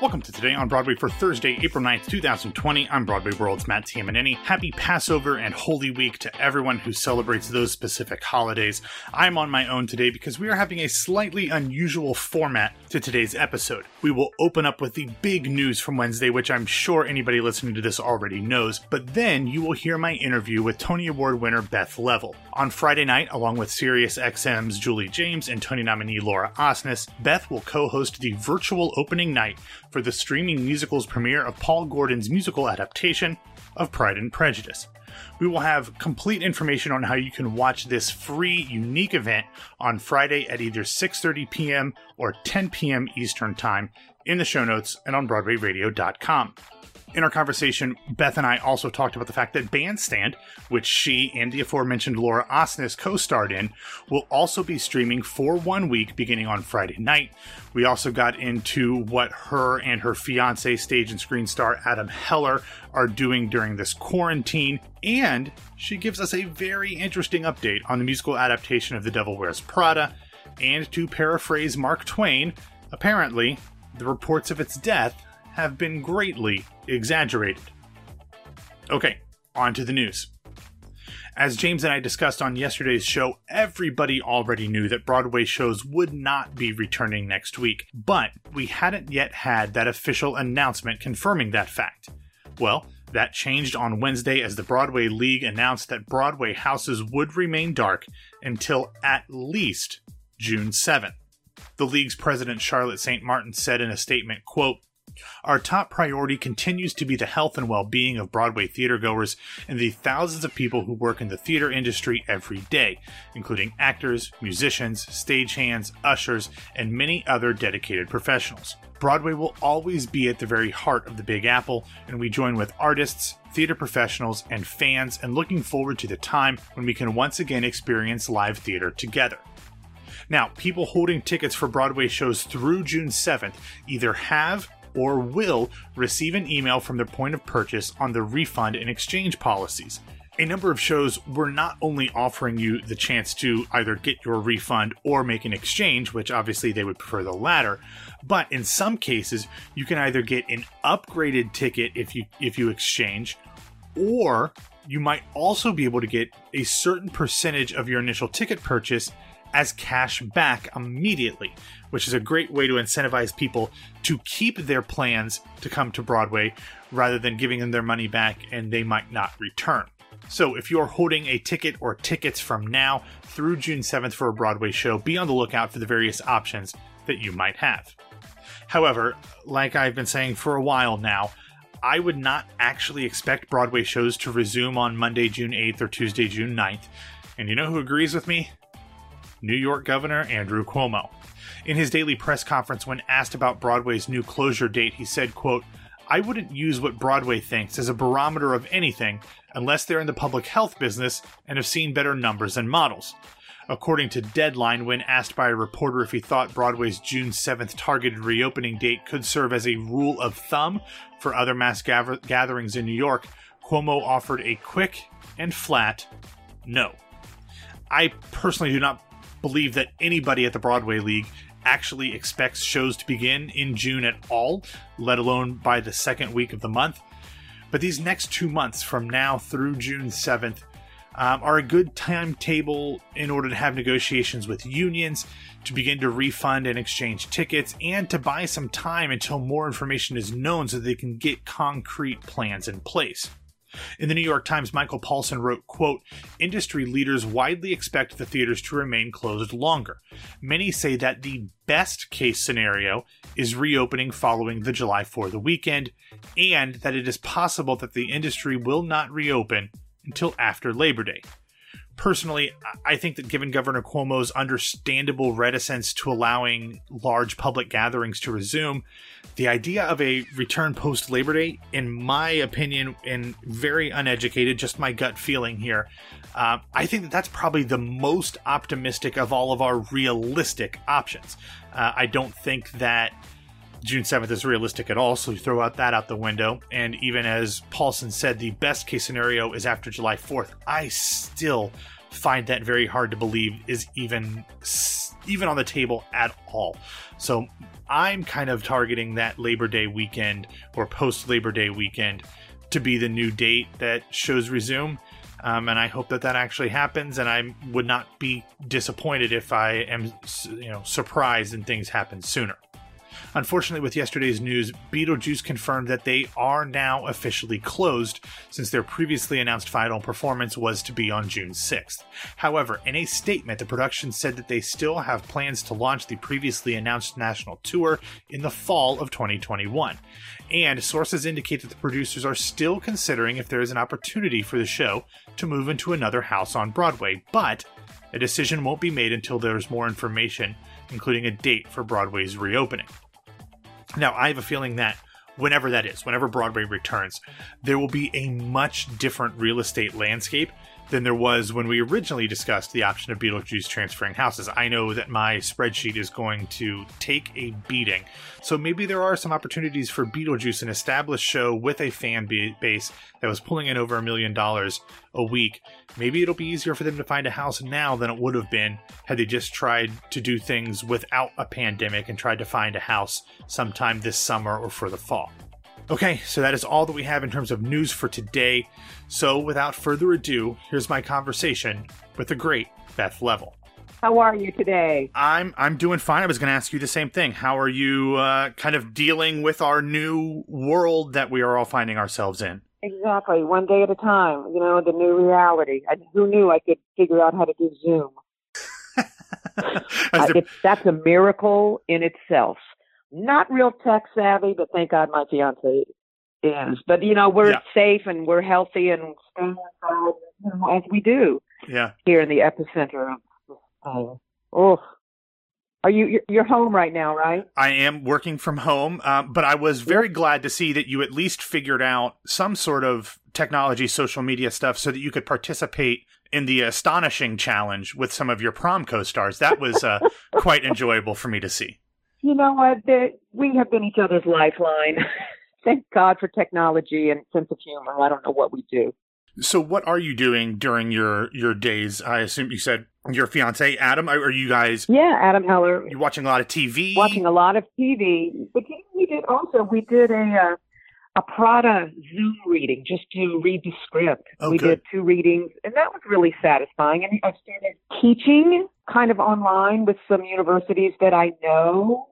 Welcome to Today on Broadway for Thursday, April 9th, 2020. I'm Broadway World's Matt Tamanini. Happy Passover and Holy Week to everyone who celebrates those specific holidays. I'm on my own today because we are having a slightly unusual format to today's episode. We will open up with the big news from Wednesday, which I'm sure anybody listening to this already knows, but then you will hear my interview with Tony Award winner Beth Leavel. On Friday night, along with SiriusXM's Julie James and Tony nominee Laura Osnes, Beth will co host the virtual opening night for the streaming musicals premiere of Paul Gordon's musical adaptation of Pride and Prejudice. We will have complete information on how you can watch this free, unique event on Friday at either 6:30 p.m. or 10 p.m. Eastern Time in the show notes and on BroadwayRadio.com. In our conversation, Beth and I also talked about the fact that Bandstand, which she and the aforementioned Laura Osnes co starred in, will also be streaming for one week beginning on Friday night. We also got into what her and her fiance, stage and screen star Adam Heller, are doing during this quarantine, and she gives us a very interesting update on the musical adaptation of The Devil Wears Prada. And to paraphrase Mark Twain, apparently, the reports of its death have been greatly exaggerated. Okay, on to the news. As James and I discussed on yesterday's show, everybody already knew that Broadway shows would not be returning next week, but we hadn't yet had that official announcement confirming that fact. Well, that changed on Wednesday as the Broadway League announced that Broadway houses would remain dark until at least June 7th. The league's president Charlotte St. Martin said in a statement, quote, our top priority continues to be the health and well being of Broadway theatergoers and the thousands of people who work in the theater industry every day, including actors, musicians, stagehands, ushers, and many other dedicated professionals. Broadway will always be at the very heart of the Big Apple, and we join with artists, theater professionals, and fans and looking forward to the time when we can once again experience live theater together. Now, people holding tickets for Broadway shows through June 7th either have or will receive an email from their point of purchase on the refund and exchange policies. A number of shows were not only offering you the chance to either get your refund or make an exchange, which obviously they would prefer the latter, but in some cases you can either get an upgraded ticket if you if you exchange or you might also be able to get a certain percentage of your initial ticket purchase as cash back immediately, which is a great way to incentivize people to keep their plans to come to Broadway rather than giving them their money back and they might not return. So, if you're holding a ticket or tickets from now through June 7th for a Broadway show, be on the lookout for the various options that you might have. However, like I've been saying for a while now, I would not actually expect Broadway shows to resume on Monday, June 8th or Tuesday, June 9th. And you know who agrees with me? New York Governor Andrew Cuomo. In his daily press conference when asked about Broadway's new closure date, he said, quote, I wouldn't use what Broadway thinks as a barometer of anything unless they're in the public health business and have seen better numbers and models. According to Deadline, when asked by a reporter if he thought Broadway's June 7th targeted reopening date could serve as a rule of thumb for other mass gather- gatherings in New York, Cuomo offered a quick and flat no. I personally do not believe that anybody at the Broadway League actually expects shows to begin in June at all, let alone by the second week of the month. But these next two months, from now through June 7th, um, are a good timetable in order to have negotiations with unions, to begin to refund and exchange tickets, and to buy some time until more information is known so they can get concrete plans in place. In the New York Times, Michael Paulson wrote, quote, Industry leaders widely expect the theaters to remain closed longer. Many say that the best case scenario is reopening following the July 4th weekend, and that it is possible that the industry will not reopen until after Labor Day. Personally, I think that given Governor Cuomo's understandable reticence to allowing large public gatherings to resume, the idea of a return post Labor Day, in my opinion, and very uneducated, just my gut feeling here, uh, I think that that's probably the most optimistic of all of our realistic options. Uh, I don't think that June 7th is realistic at all, so you throw out that out the window. And even as Paulson said, the best case scenario is after July 4th. I still find that very hard to believe is even even on the table at all. So I'm kind of targeting that Labor Day weekend or post Labor Day weekend to be the new date that shows resume. Um, and I hope that that actually happens. And I would not be disappointed if I am, you know, surprised and things happen sooner. Unfortunately, with yesterday's news, Beetlejuice confirmed that they are now officially closed since their previously announced final performance was to be on June 6th. However, in a statement, the production said that they still have plans to launch the previously announced national tour in the fall of 2021. And sources indicate that the producers are still considering if there is an opportunity for the show to move into another house on Broadway, but a decision won't be made until there's more information, including a date for Broadway's reopening. Now, I have a feeling that whenever that is, whenever Broadway returns, there will be a much different real estate landscape than there was when we originally discussed the option of Beetlejuice transferring houses. I know that my spreadsheet is going to take a beating. So maybe there are some opportunities for Beetlejuice, an established show with a fan base that was pulling in over a million dollars a week. Maybe it'll be easier for them to find a house now than it would have been had they just tried to do things without a pandemic and tried to find a house sometime this summer or for the fall. Okay, so that is all that we have in terms of news for today. So without further ado, here's my conversation with the great Beth Leavel. How are you today? I'm I'm doing fine. I was going to ask you the same thing. How are you uh, kind of dealing with our new world that we are all finding ourselves in? Exactly, one day at a time. You know, the new reality. I, who knew I could figure out how to do Zoom? there... that's a miracle in itself not real tech savvy, but thank God my fiance is. But you know, we're yeah. safe and we're healthy and staying inside as we do. Yeah. Here in the epicenter of uh, oh. Are you you're home right now, right? I am working from home, um, but I was very glad to see that you at least figured out some sort of technology, social media stuff, so that you could participate in the astonishing challenge with some of your prom co-stars. That was uh, quite enjoyable for me to see you know what? we have been each other's lifeline. Thank God for technology and sense of humor. I don't know what we do. So, what are you doing during your your days? I assume you said your fiance Adam. Are you guys? Yeah, Adam Heller. You're watching a lot of TV? Watching a lot of TV. But we did also we did a uh, a Prada Zoom reading just to read the script. Oh, we did two readings, and that was really satisfying. And I started teaching kind of online with some universities that I know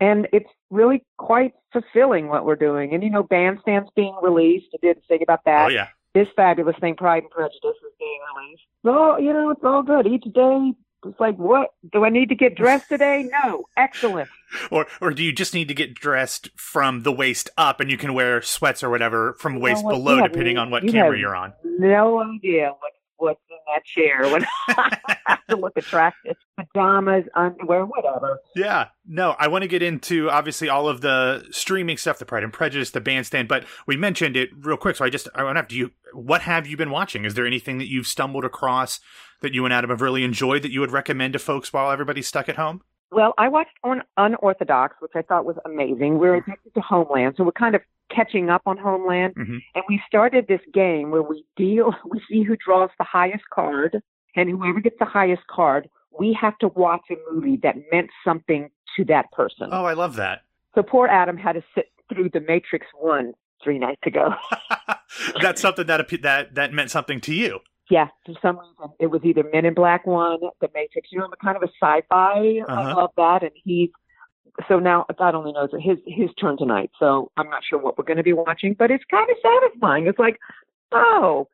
and it's really quite fulfilling what we're doing. And you know, Bandstand's being released. I did say about that. Oh yeah. This fabulous thing, Pride and Prejudice, is being released. So you know, it's all good. Each day, it's like, what do I need to get dressed today? No, excellent. or or do you just need to get dressed from the waist up, and you can wear sweats or whatever from waist you know below, depending on what you camera you're on? No idea what what's in that chair when I have to look attractive. Pajamas, underwear, whatever. Yeah. No, I want to get into obviously all of the streaming stuff, the Pride and Prejudice, the bandstand, but we mentioned it real quick. So I just, I want to have, do you, what have you been watching? Is there anything that you've stumbled across that you and Adam have really enjoyed that you would recommend to folks while everybody's stuck at home? Well, I watched on Unorthodox, which I thought was amazing. We're addicted to Homeland, so we're kind of catching up on Homeland. Mm-hmm. And we started this game where we deal, we see who draws the highest card, and whoever gets the highest card, we have to watch a movie that meant something to that person. Oh, I love that. So poor Adam had to sit through The Matrix One three nights ago. That's something that that that meant something to you. Yeah, for some reason it was either Men in Black One, The Matrix. You know, I'm kind of a sci-fi. Uh-huh. I love that, and he's so now God only knows his his turn tonight. So I'm not sure what we're going to be watching, but it's kind of satisfying. It's like, oh,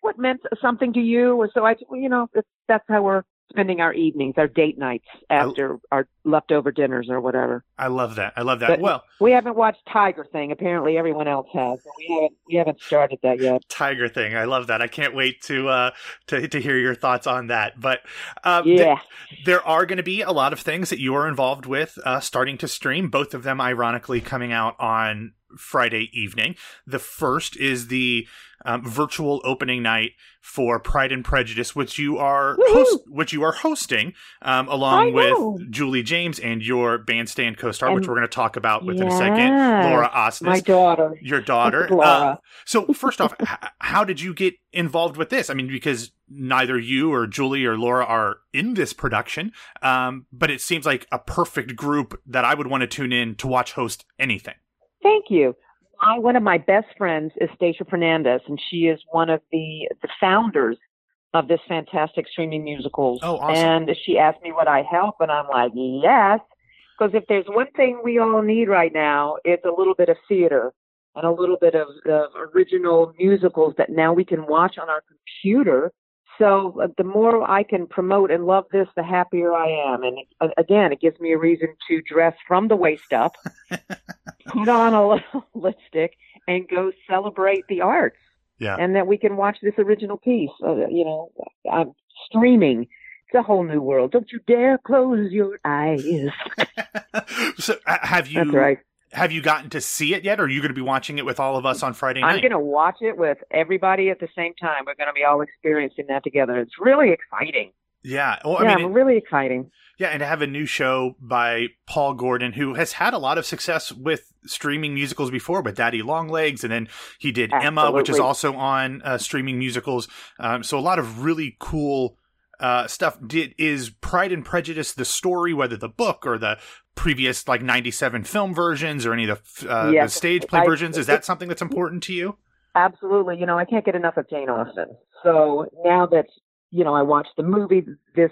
what meant something to you? So I, you know, that's how we're spending our evenings, our date nights after I, our leftover dinners or whatever. I love that. I love that. But well, we haven't watched Tiger Thing. Apparently, everyone else has. we haven't. We haven't started that yet. Tiger Thing. I love that. I can't wait to uh, to to hear your thoughts on that. But um, yeah, th- there are going to be a lot of things that you are involved with uh, starting to stream. Both of them, ironically, coming out on Friday evening. The first is the um, virtual opening night for Pride and Prejudice, which you are host- which you are hosting um, along with Julie James and your bandstand co-star, and which we're going to talk about within a second, Laura Osnes, my daughter, your daughter. Laura. Uh, so first off, h- how did you get involved with this? I mean, because neither you or Julie or Laura are in this production, um, but it seems like a perfect group that I would want to tune in to watch host anything. Thank you. I, one of my best friends is Stacia Fernandez, and she is one of the the founders of this fantastic streaming musicals. Oh, awesome. And she asked me would I help, and I'm like, yes, because if there's one thing we all need right now, it's a little bit of theater and a little bit of, of original musicals that now we can watch on our computer. So uh, the more I can promote and love this, the happier I am. And uh, again, it gives me a reason to dress from the waist up, put on a little lipstick, and go celebrate the arts. Yeah. And that we can watch this original piece. Uh, you know, I'm streaming. It's a whole new world. Don't you dare close your eyes. so, uh, have you? That's right. Have you gotten to see it yet, or are you going to be watching it with all of us on Friday night? I'm going to watch it with everybody at the same time. We're going to be all experiencing that together. It's really exciting. Yeah. Well, yeah, I mean, it, really exciting. Yeah, and to have a new show by Paul Gordon, who has had a lot of success with streaming musicals before, with Daddy Longlegs, and then he did Absolutely. Emma, which is also on uh, streaming musicals. Um, so a lot of really cool uh, stuff. Did is Pride and Prejudice the story, whether the book or the previous like '97 film versions or any of the, uh, Yes, the stage play I- versions? Is that something that's important to you? Absolutely. You know, I can't get enough of Jane Austen. So now that, you know, I watched the movie, this,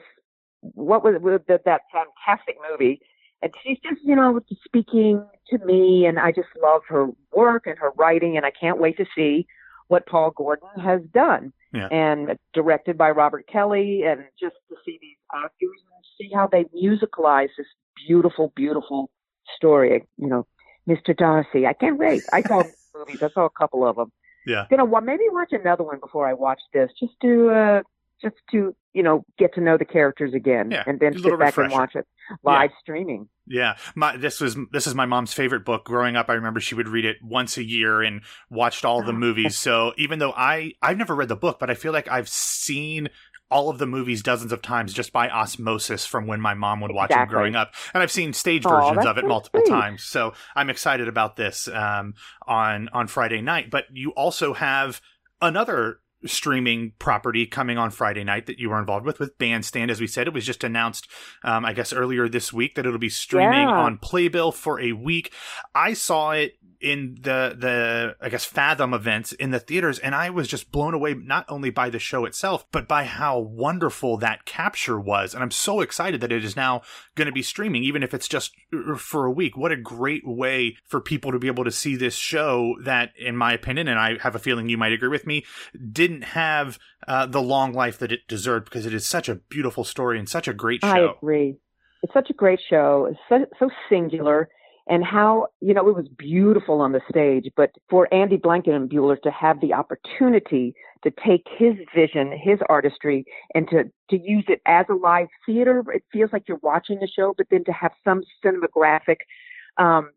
what was was that, that fantastic movie? And she's just, you know, speaking to me, and I just love her work and her writing, and I can't wait to see what Paul Gordon has done. Yeah. And directed by Robert Kelly, and just to see these actors and see how they musicalize this beautiful, beautiful story. You know, Mr. Darcy. I can't wait. I saw movies. I saw a couple of them Yeah. You know, wa- maybe watch another one before I watch this, just to uh, just to you know get to know the characters again, Yeah, and then sit back and watch it live streaming. Yeah, my this was this is my mom's favorite book. Growing up, I remember she would read it once a year and watched all the movies. So even though I I've never read the book, but I feel like I've seen all of the movies dozens of times just by osmosis from when my mom would watch them growing up, and I've seen stage Aw, versions of it so multiple sweet. times. So I'm excited about this um, on on Friday night. But you also have another streaming property coming on Friday night that you were involved with with Bandstand. As we said, it was just announced, um, I guess earlier this week that it'll be streaming Yeah. on Playbill for a week. I saw it in the the I guess Fathom events in the theaters, and I was just blown away not only by the show itself, but by how wonderful that capture was. And I'm so excited that it is now going to be streaming, even if it's just uh, for a week. What a great way for people to be able to see this show that, in my opinion, and I have a feeling you might agree with me, didn't have uh, the long life that it deserved because it is such a beautiful story and such a great show. I agree. It's such a great show. It's so, so singular. And how, you know, it was beautiful on the stage, but for Andy Blankenbuehler to have the opportunity to take his vision, his artistry, and to, to use it as a live theater, it feels like you're watching the show, but then to have some cinematographic, um,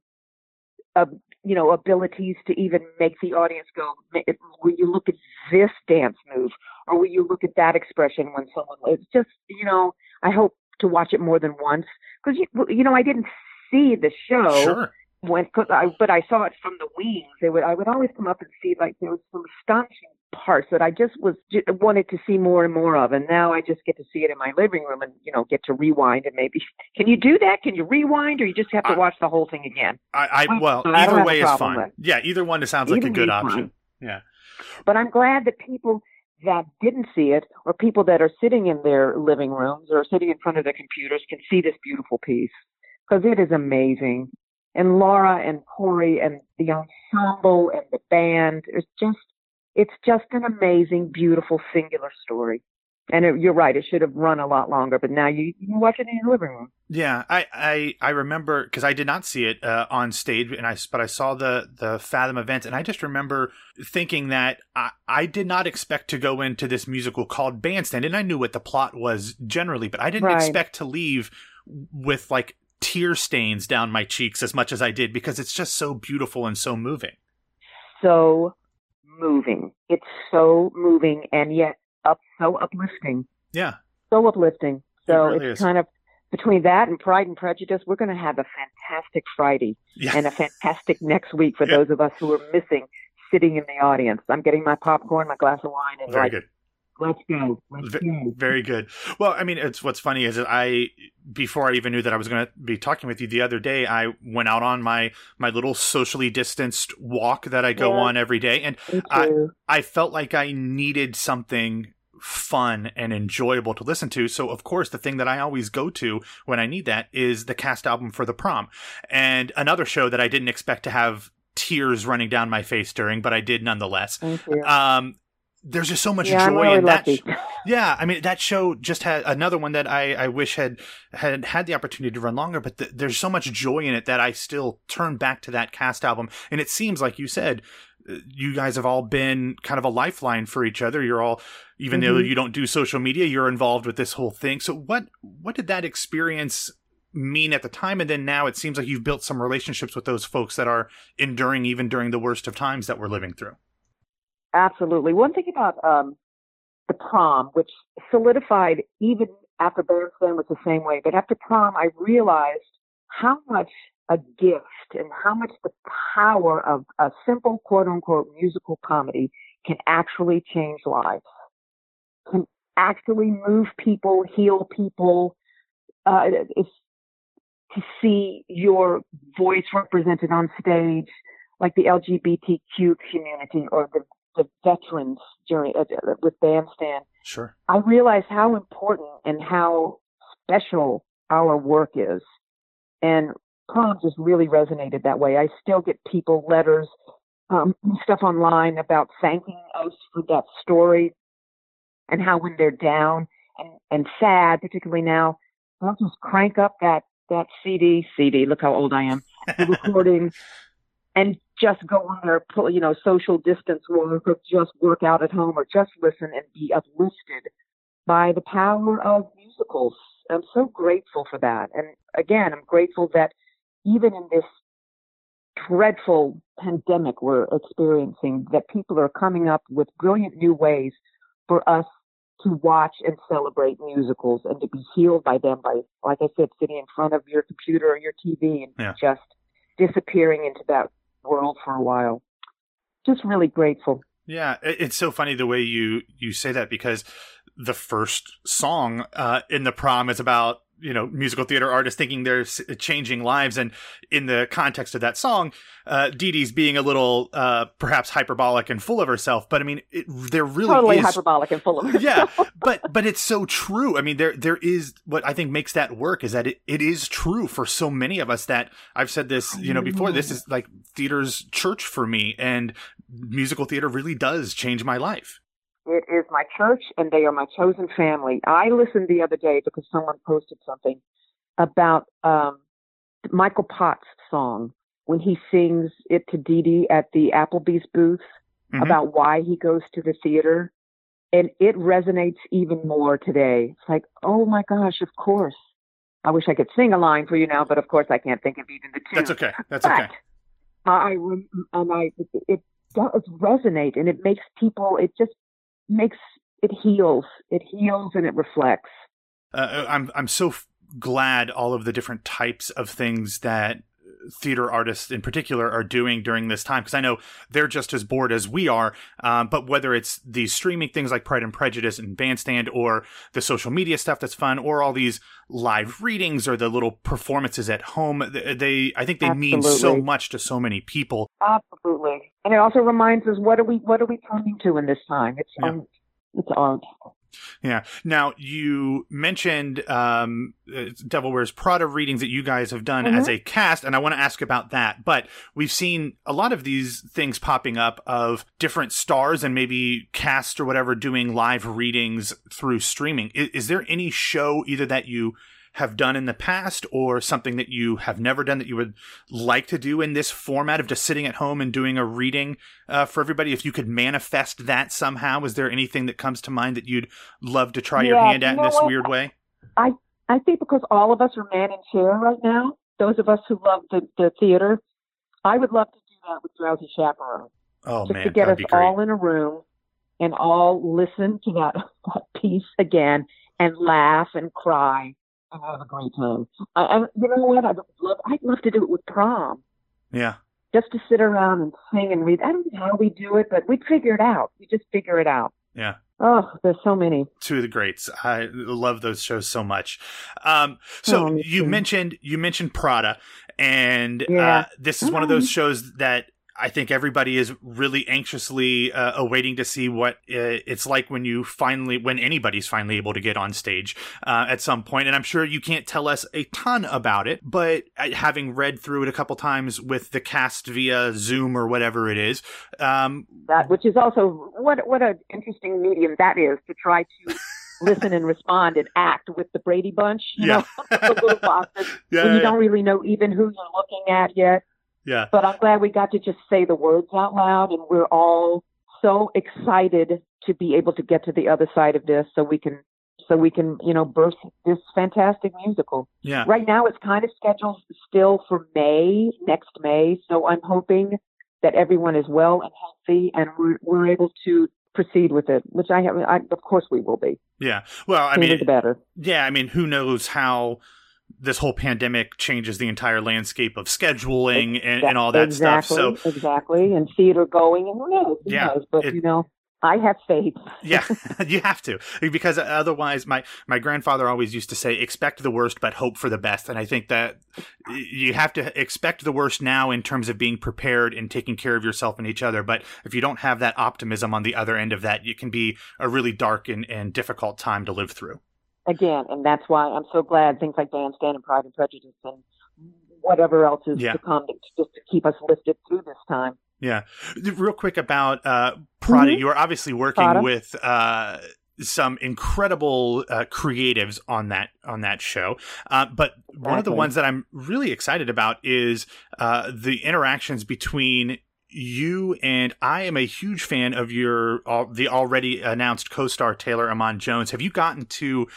uh, you know, abilities to even make the audience go, "Ma- will you look at this dance move? Or will you look at that expression when someone, it's just, you know, I hope to watch it more than once because you, you know I didn't see the show Sure. when cause I, but I saw it from the wings. They would I would always come up and see like there was some astonishing parts that I just was j- wanted to see more and more of, and now I just get to see it in my living room and you know get to rewind and maybe can you do that? Can you rewind or you just have to I- watch the whole thing again? I, I well, I don't either a way is fine. with- Yeah, either one sounds like a good option. fine. Yeah. But I'm glad that people that didn't see it or people that are sitting in their living rooms or sitting in front of their computers can see this beautiful piece because it is amazing. And Laura and Corey and the ensemble and the band, it's just, it's just an amazing, beautiful, singular story. And it, you're right, it should have run a lot longer, but now you, you can watch it in your living room. Yeah, I I, I remember because I did not see it uh, on stage, and I but I saw the the Fathom event, and I just remember thinking that I, I did not expect to go into this musical called Bandstand, and I knew what the plot was generally, but I didn't Right. expect to leave with like tear stains down my cheeks as much as I did because it's just so beautiful and so moving. So moving. It's so moving and yet up so uplifting. Yeah. So uplifting. So it really it's is. kind of between that and Pride and Prejudice, we're going to have a fantastic Friday Yeah. and a fantastic next week for Yeah. those of us who are missing sitting in the audience. I'm getting my popcorn, my glass of wine, and Very like, good. Let's go, let's go. Very good. Well, I mean, it's what's funny is that I, before I even knew that I was going to be talking with you the other day, I went out on my my little socially distanced walk that I go Yeah. on every day, and I- I felt like I needed something fun and enjoyable to listen to. So, of course, the thing that I always go to when I need that is the cast album for the prom, and another show that I didn't expect to have tears running down my face during, but I did nonetheless. Um, there's just so much yeah, joy really in that. sh- yeah, I mean that show just had another one that I, I wish had had had the opportunity to run longer, but th- there's so much joy in it that I still turn back to that cast album, and it seems like you said, uh, you guys have all been kind of a lifeline for each other. You're all, even though Mhm. you don't do social media, you're involved with this whole thing. So what what did that experience mean at the time, and then now it seems like you've built some relationships with those folks that are enduring even during the worst of times that we're living through. Absolutely. One thing about um, the prom, which solidified even after Bandstand was the same way, but after prom, I realized how much a gift and how much the power of a simple quote unquote musical comedy can actually change lives, can actually move people, heal people. Uh, it's to see your voice represented on stage, like the LGBTQ community or the the veterans during uh, with bandstand, Sure. I realized how important and how special our work is. And prom just really resonated that way. I still get people letters, um, stuff online about thanking us for that story and how when they're down and, and sad, particularly now, I'll just crank up that, that CD, CD, look how old I am, the recording and just go on there, pull, you know, social distance work or just work out at home or just listen and be uplifted by the power of musicals. I'm so grateful for that. And again, I'm grateful that even in this dreadful pandemic we're experiencing, that people are coming up with brilliant new ways for us to watch and celebrate musicals and to be healed by them by, like I said, sitting in front of your computer or your TV and Yeah. just disappearing into that world for a while. Just really grateful. Yeah, it's so funny the way you you say that because the first song uh, in the prom is about you know musical theater artists thinking they're changing lives, and in the context of that song, uh, Dee Dee's being a little uh, perhaps hyperbolic and full of herself. But I mean, it, there really totally is hyperbolic and full of herself. yeah but but it's so true i mean there there is what i think makes that work is that it, it is true for so many of us that i've said this you know before this is like theater's church for me and musical theater really does change my life It is my church, and they are my chosen family. I listened the other day because someone posted something about um, Michael Potts' song when he sings it to Dee Dee at the Applebee's booth Mhm. about why he goes to the theater. And it resonates even more today. It's like, oh my gosh, of course. I wish I could sing a line for you now, but of course I can't think of even the tune. that's okay that's But okay I and I it does resonate, and it makes people. It just makes it heals. It heals and it reflects. uh, i'm i'm so f- glad all of the different types of things that theater artists in particular are doing during this time because I know they're just as bored as we are. Um, but whether it's these streaming things like Pride and Prejudice and Bandstand, or the social media stuff that's fun, or all these live readings or the little performances at home, they I think they mean so much to so many people. Absolutely, and it also reminds us what are we what are we turning to in this time? It's Yeah. um, it's art. Yeah. Now you mentioned um, uh, Devil Wears Prada readings that you guys have done Mhm. as a cast, and I want to ask about that. But we've seen a lot of these things popping up of different stars and maybe cast or whatever doing live readings through streaming. Is, is there any show either that you have done in the past or something that you have never done that you would like to do in this format of just sitting at home and doing a reading uh, for everybody? If you could manifest that somehow, is there anything that comes to mind that you'd love to try your hand at you in this what? weird way? I I think because all of us are man in chair right now, those of us who love the, the theater, I would love to do that with Drowsy Chaperone. Oh just man, to get us all in a room and all listen to that, that piece again and laugh and cry and have a great time. I, I, you know what? I'd love, I'd love to do it with prom. yeah. Just to sit around and sing and read. I don't know how we do it, but we'd figure it out. We just figure it out. Yeah. Oh, there's so many. two of the greats. I love those shows so much. Um, so Oh, me you mentioned you mentioned Prada, and uh, this is one of those shows that I think everybody is really anxiously uh, awaiting to see what uh, it's like when you finally, when anybody's finally able to get on stage uh, at some point. And I'm sure you can't tell us a ton about it, but uh, having read through it a couple times with the cast via Zoom or whatever it is, um, That, which is also what what an interesting medium that is to try to listen and respond and act with the Brady Bunch. You Yeah. know, the little yeah, when you yeah, don't really know even who you're looking at yet. Yeah. But I'm glad we got to just say the words out loud, and we're all so excited to be able to get to the other side of this, so we can, so we can, you know, birth this fantastic musical. yeah. Right now, it's kind of scheduled still for May, next May. So I'm hoping that everyone is well and healthy, and we're we're able to proceed with it. Which I have, I, of course, we will be. Yeah. Well, I Sooner mean, the better. yeah, I mean, who knows how this whole pandemic changes the entire landscape of scheduling and, and all that exactly, stuff. So, exactly, and theater going, and who knows? Who Yeah, knows? But it- you know, I have faith. yeah, you have to because otherwise, my my grandfather always used to say, "Expect the worst, but hope for the best." And I think that you have to expect the worst now in terms of being prepared and taking care of yourself and each other. But if you don't have that optimism on the other end of that, it can be a really dark and, and difficult time to live through. Again, and that's why I'm so glad things like Bandstand and Pride and Prejudice and whatever else is Yeah. to come to, just to keep us lifted through this time. Yeah. Real quick about uh, Prada. Mhm. You are obviously working Prada. with uh, some incredible uh, creatives on that on that show. Uh, but one of the ones that I'm really excited about is uh, the interactions between you and I am a huge fan of your al- the already announced co-star Taylor Iman Jones. Have you gotten to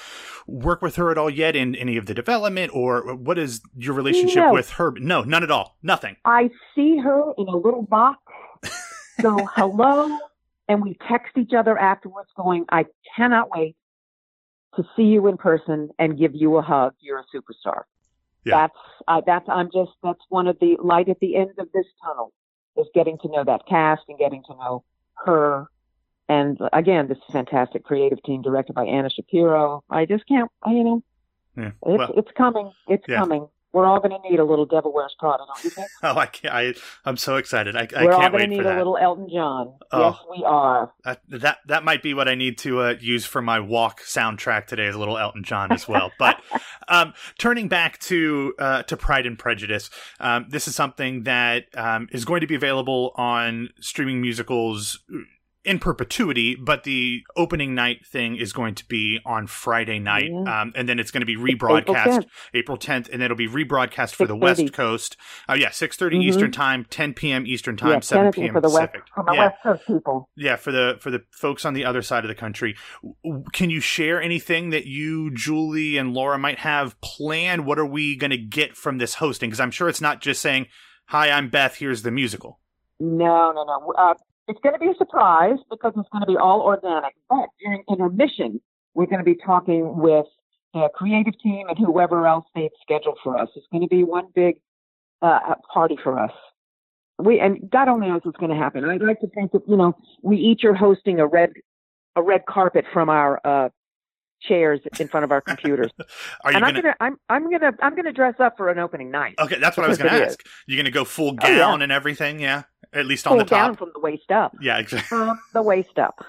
work with her at all yet in any of the development, or what is your relationship No. with her? No, none at all. Nothing. I see her in a little box. So hello, and we text each other afterwards, going, "I cannot wait to see you in person and give you a hug. You're a superstar." Yeah. That's I, that's I'm just that's one of the light at the end of this tunnel is getting to know that cast and getting to know her. And again, this fantastic creative team directed by Anna Shapiro. I just can't, I, you know, Yeah. it's Well, it's coming. It's Yeah. coming. We're all going to need a little Devil Wears Prada, don't you think? Oh, I can't. I, I'm so excited. I, I We're all can't going to need a little Elton John. Oh. Yes, we are. That, that that might be what I need to uh, use for my walk soundtrack today, is a little Elton John as well. but um, turning back to uh, to Pride and Prejudice, um, this is something that um, is going to be available on streaming musicals in perpetuity. But the opening night thing is going to be on Friday night, Yeah. um, and then it's going to be April rebroadcast 10th. April 10th, and it'll be rebroadcast for the West Coast. Oh yeah, 6:30 Mhm. Eastern time, 10 p.m. Eastern time, yeah, 7 p.m. for the West, Pacific. for the yeah. West Coast people. Yeah, for the for the folks on the other side of the country, can you share anything that you, Julie, and Laura might have planned? What are we going to get from this hosting? Because I'm sure it's not just saying, "Hi, I'm Beth. Here's the musical." No, no, no. Uh, it's going to be a surprise because it's going to be all organic. But during intermission, we're going to be talking with the creative team and whoever else they've scheduled for us. It's going to be one big uh, party for us. We and God only knows what's going to happen. I'd like to think that you know we each are hosting a red a red carpet from our uh, chairs in front of our computers. Are you and I'm going to? I'm I'm gonna I'm gonna dress up for an opening night. Okay, that's what I was going to it is. ask. You're going to go full Oh, yeah. gown and everything, yeah? At least on the top. down from the waist up. Yeah, exactly. From the waist up.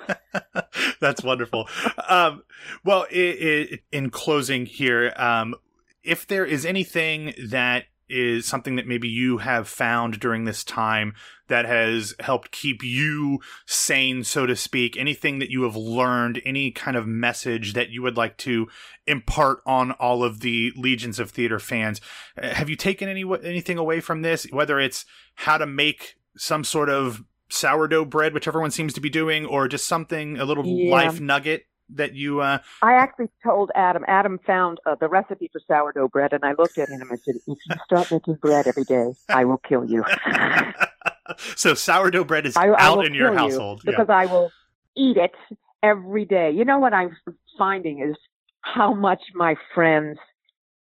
That's wonderful. Um, well, i i in closing here, um, if there is anything that is something that maybe you have found during this time that has helped keep you sane, so to speak, anything that you have learned, any kind of message that you would like to impart on all of the legions of theater fans, uh, have you taken any anything away from this? Whether it's how to make some sort of sourdough bread, which everyone seems to be doing, or just something a little Yeah. life nugget. that you? Uh... I actually told Adam. Adam found uh, the recipe for sourdough bread, and I looked at him and I said, "If you start making bread every day, I will kill you." so sourdough bread is I, out I in your household you because yeah. I will eat it every day. You know what I'm finding is how much my friends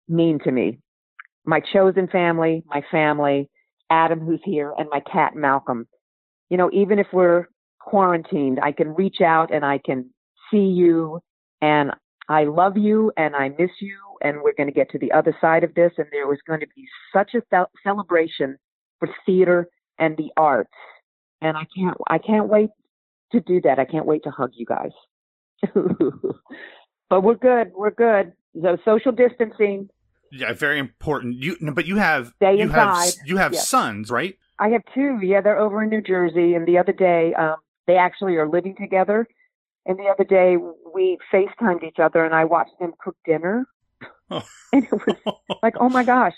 mean to me. My chosen family, my family, Adam who's here, and my cat Malcolm. You know, even if we're quarantined, I can reach out and I can see you and I love you and I miss you and we're going to get to the other side of this and there was going to be such a celebration for theater and the arts and I can't I can't wait to do that. I can't wait to hug you guys. but we're good. We're good. So social distancing. Yeah, very important. You but you have Stay you inside. have you have yes. sons, right? I have two. Yeah, they're over in New Jersey and the other day um they actually are living together and the other day we FaceTimed each other and I watched them cook dinner. Oh. And it was like, oh my gosh,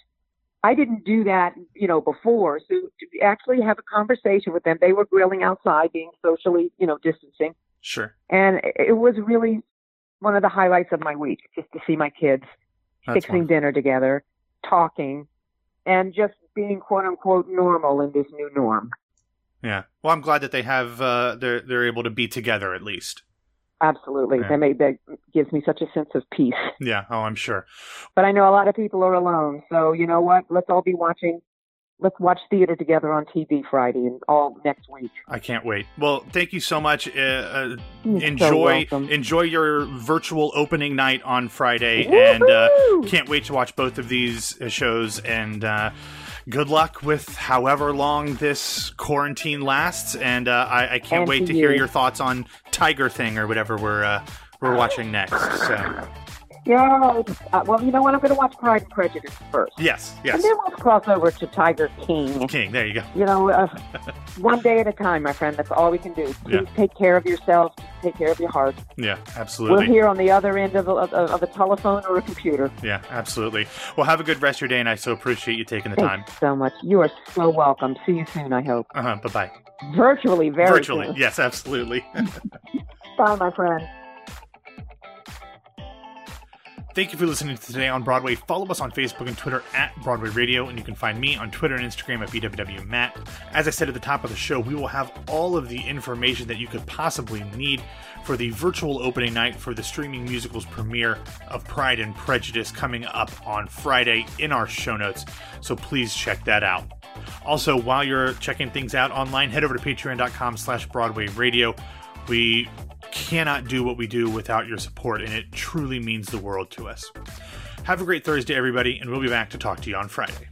I didn't do that, you know, before. So to actually have a conversation with them, they were grilling outside, being socially, you know, distancing. Sure. And it was really one of the highlights of my week, just to see my kids That's fixing wonderful. dinner together, talking, and just being quote unquote normal in this new norm. Yeah. Well, I'm glad that they have uh, they're they're able to be together at least. Absolutely, yeah. that may, that gives me such a sense of peace. Yeah. Oh, I'm sure. But I know a lot of people are alone, so you know what? Let's all be watching. Let's watch theater together on TV Friday and all next week. I can't wait. Well, thank you so much. Uh, uh, enjoy so enjoy your virtual opening night on Friday, Woo-hoo! and uh, can't wait to watch both of these uh, shows and uh, good luck with however long this quarantine lasts, and uh, I, I, can't and wait to, hear your thoughts on Tiger Thing or whatever we're uh, we're watching next. So. Yeah, uh, well, you know what? I'm going to watch Pride and Prejudice first. Yes, yes. And then we'll cross over to Tiger King. King, there you go. You know, uh, one day at a time, my friend. That's all we can do. Please yeah. take care of yourself. Take care of your heart. Yeah, absolutely. We're here on the other end of a, of a telephone or a computer. Yeah, absolutely. Well, have a good rest of your day, and I so appreciate you taking the Thanks time. so much. You are so welcome. See you soon, I hope. Uh huh. Bye bye. Virtually, very Virtually, soon. yes, absolutely. Bye, my friend. Thank you for listening to Today on Broadway. Follow us on Facebook and Twitter at Broadway Radio, and you can find me on Twitter and Instagram at BWWMatt. As I said at the top of the show, we will have all of the information that you could possibly need for the virtual opening night for the streaming musicals premiere of Pride and Prejudice coming up on Friday in our show notes, so please check that out. Also, while you're checking things out online, head over to patreon.com slash Broadway Radio. We cannot do what we do without your support, and it truly means the world to us. Have a great Thursday, everybody, and we'll be back to talk to you on Friday.